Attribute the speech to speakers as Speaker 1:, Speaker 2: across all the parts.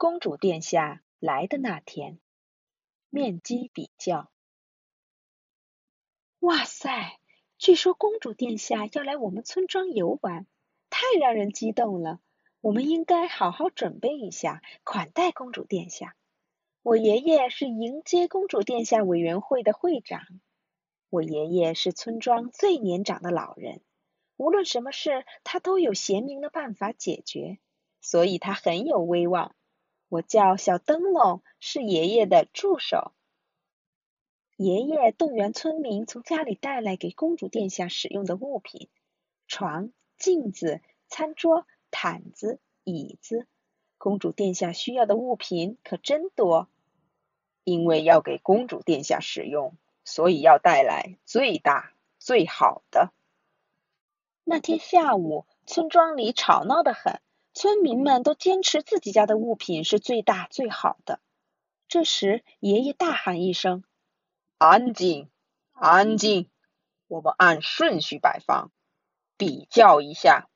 Speaker 1: 公主殿下来的那天，面积比较。哇塞！据说公主殿下要来我们村庄游玩，太让人激动了。我们应该好好准备一下，款待公主殿下。我爷爷是迎接公主殿下委员会的会长。我爷爷是村庄最年长的老人，无论什么事，他都有贤明的办法解决，所以他很有威望。我叫小灯笼，是爷爷的助手。爷爷动员村民从家里带来给公主殿下使用的物品：床、镜子、餐桌、毯子、椅子。公主殿下需要的物品可真多。
Speaker 2: 因为要给公主殿下使用，所以要带来最大最好的。
Speaker 1: 那天下午，村庄里吵闹得很，村民们都坚持自己家的物品是最大最好的。这时，爷爷大喊一声。
Speaker 2: 安静，安静！我们按顺序摆放，比较一下。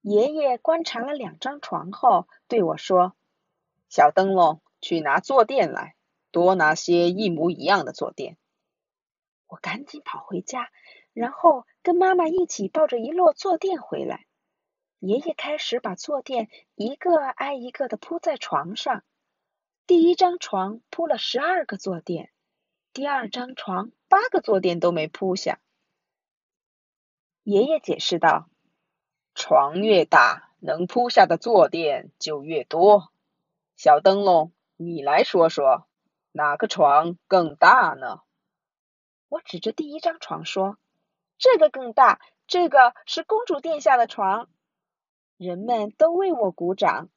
Speaker 1: 爷爷观察了两张床后，对我说：“
Speaker 2: 小灯笼，去拿坐垫来，多拿些一模一样的坐垫。”
Speaker 1: 我赶紧跑回家，然后跟妈妈一起抱着一摞坐垫回来。爷爷开始把坐垫一个挨一个的铺在床上。第一张床铺了十二个坐垫，第二张床八个坐垫都没铺下。爷爷解释道：“
Speaker 2: 床越大，能铺下的坐垫就越多。”小灯笼，你来说说，哪个床更大呢？
Speaker 1: 我指着第一张床说：“这个更大，这个是公主殿下的床。”人们都为我鼓掌。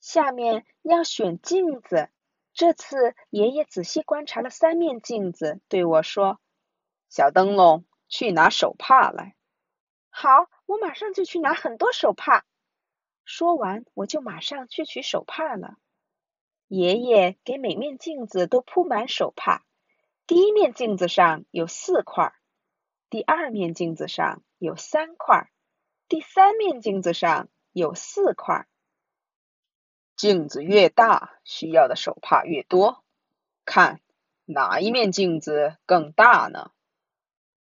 Speaker 1: 下面要选镜子。这次爷爷仔细观察了三面镜子，对我说：“
Speaker 2: 小灯笼，去拿手帕来。”
Speaker 1: 好，我马上就去拿很多手帕。说完，我就马上去取手帕了。爷爷给每面镜子都铺满手帕。第一面镜子上有四块，第二面镜子上有三块，第三面镜子上有四块。
Speaker 2: 镜子越大，需要的手帕越多。看哪一面镜子更大呢？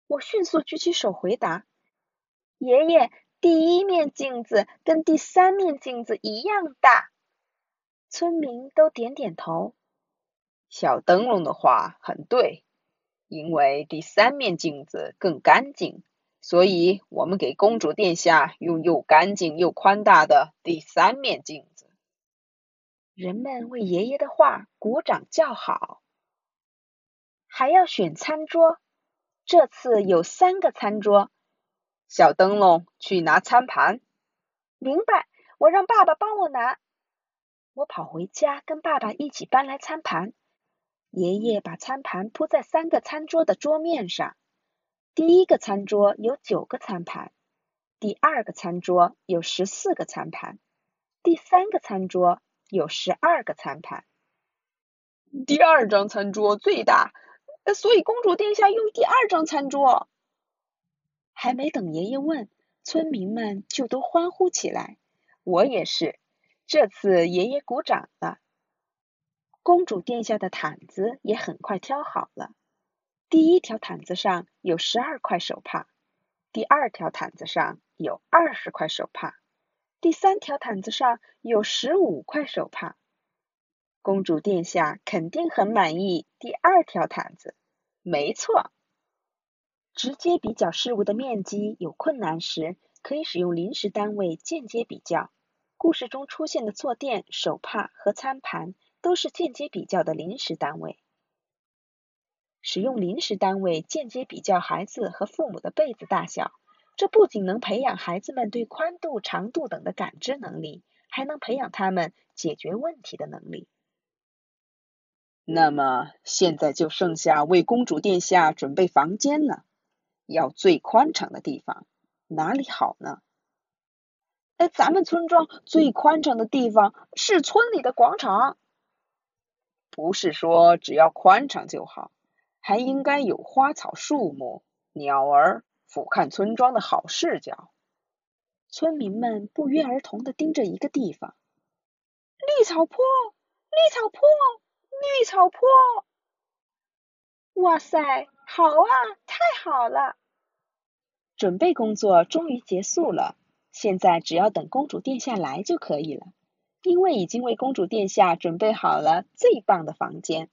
Speaker 1: 我迅速举起手回答：“爷爷，第一面镜子跟第三面镜子一样大。”村民都点点头。
Speaker 2: 小灯笼的话很对，因为第三面镜子更干净，所以我们给公主殿下用又干净又宽大的第三面镜子。
Speaker 1: 人们为爷爷的话鼓掌叫好，还要选餐桌。这次有三个餐桌。
Speaker 2: 小灯笼去拿餐盘。
Speaker 1: 明白，我让爸爸帮我拿。我跑回家跟爸爸一起搬来餐盘。爷爷把餐盘铺在三个餐桌的桌面上。第一个餐桌有九个餐盘，第二个餐桌有十四个餐盘，第三个餐桌。有十二个餐盘，
Speaker 2: 第二张餐桌最大，所以公主殿下用第二张餐桌。
Speaker 1: 还没等爷爷问，村民们就都欢呼起来。我也是，这次爷爷鼓掌了。公主殿下的毯子也很快挑好了。第一条毯子上有十二块手帕，第二条毯子上有二十块手帕。第三条毯子上有十五块手帕，公主殿下肯定很满意第二条毯子。没错，直接比较事物的面积有困难时，可以使用临时单位间接比较。故事中出现的坐垫、手帕和餐盘都是间接比较的临时单位。使用临时单位间接比较孩子和父母的被子大小。这不仅能培养孩子们对宽度、长度等的感知能力，还能培养他们解决问题的能力。
Speaker 2: 那么现在就剩下为公主殿下准备房间了。要最宽敞的地方，哪里好呢？
Speaker 1: 哎，咱们村庄最宽敞的地方是村里的广场。
Speaker 2: 不是说只要宽敞就好，还应该有花草树木、鸟儿。俯瞰村庄的好视角，
Speaker 1: 村民们不约而同的盯着一个地方。绿草坡，绿草坡，绿草坡！哇塞，好啊，太好了！准备工作终于结束了，现在只要等公主殿下来就可以了，因为已经为公主殿下准备好了最棒的房间。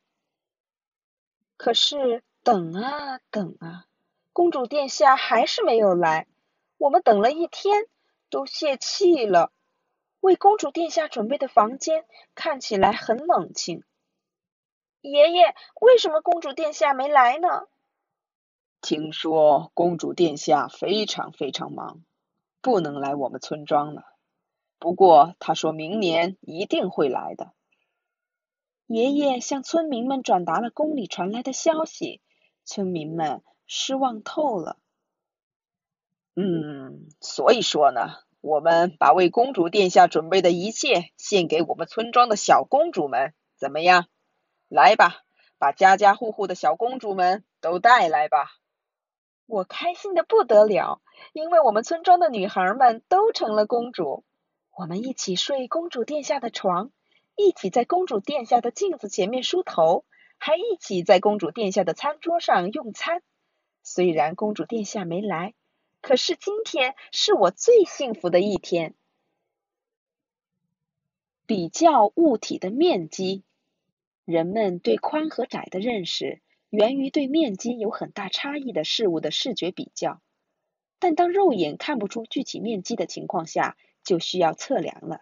Speaker 1: 可是等啊等啊，公主殿下还是没有来，我们等了一天。都泄气了。为公主殿下准备的房间看起来很冷清。爷爷，为什么公主殿下没来呢？
Speaker 2: 听说公主殿下非常非常忙，不能来我们村庄了。不过他说明年一定会来的。
Speaker 1: 爷爷向村民们转达了宫里传来的消息，村民们失望透了。
Speaker 2: 嗯，所以说呢，我们把为公主殿下准备的一切献给我们村庄的小公主们，怎么样？来吧，把家家户户的小公主们都带来吧。
Speaker 1: 我开心的不得了，因为我们村庄的女孩们都成了公主。我们一起睡公主殿下的床，一起在公主殿下的镜子前面梳头，还一起在公主殿下的餐桌上用餐。虽然公主殿下没来。可是今天是我最幸福的一天。比较物体的面积，人们对宽和窄的认识源于对面积有很大差异的事物的视觉比较。但当肉眼看不出具体面积的情况下，就需要测量了。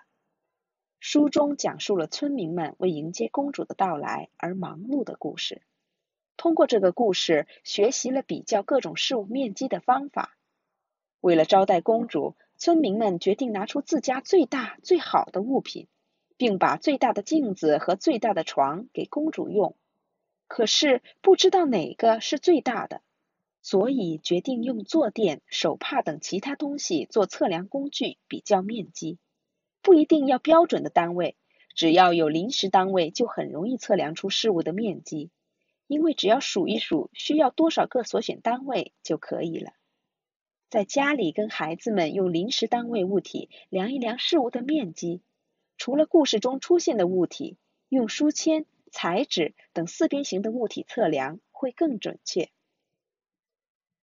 Speaker 1: 书中讲述了村民们为迎接公主的到来而忙碌的故事。通过这个故事，学习了比较各种事物面积的方法。为了招待公主，村民们决定拿出自家最大最好的物品，并把最大的镜子和最大的床给公主用。可是不知道哪个是最大的，所以决定用坐垫、手帕等其他东西做测量工具比较面积。不一定要标准的单位，只要有临时单位就很容易测量出事物的面积，因为只要数一数需要多少个所选单位就可以了。在家里跟孩子们用临时单位物体量一量事物的面积，除了故事中出现的物体，用书签、彩纸等四边形的物体测量会更准确。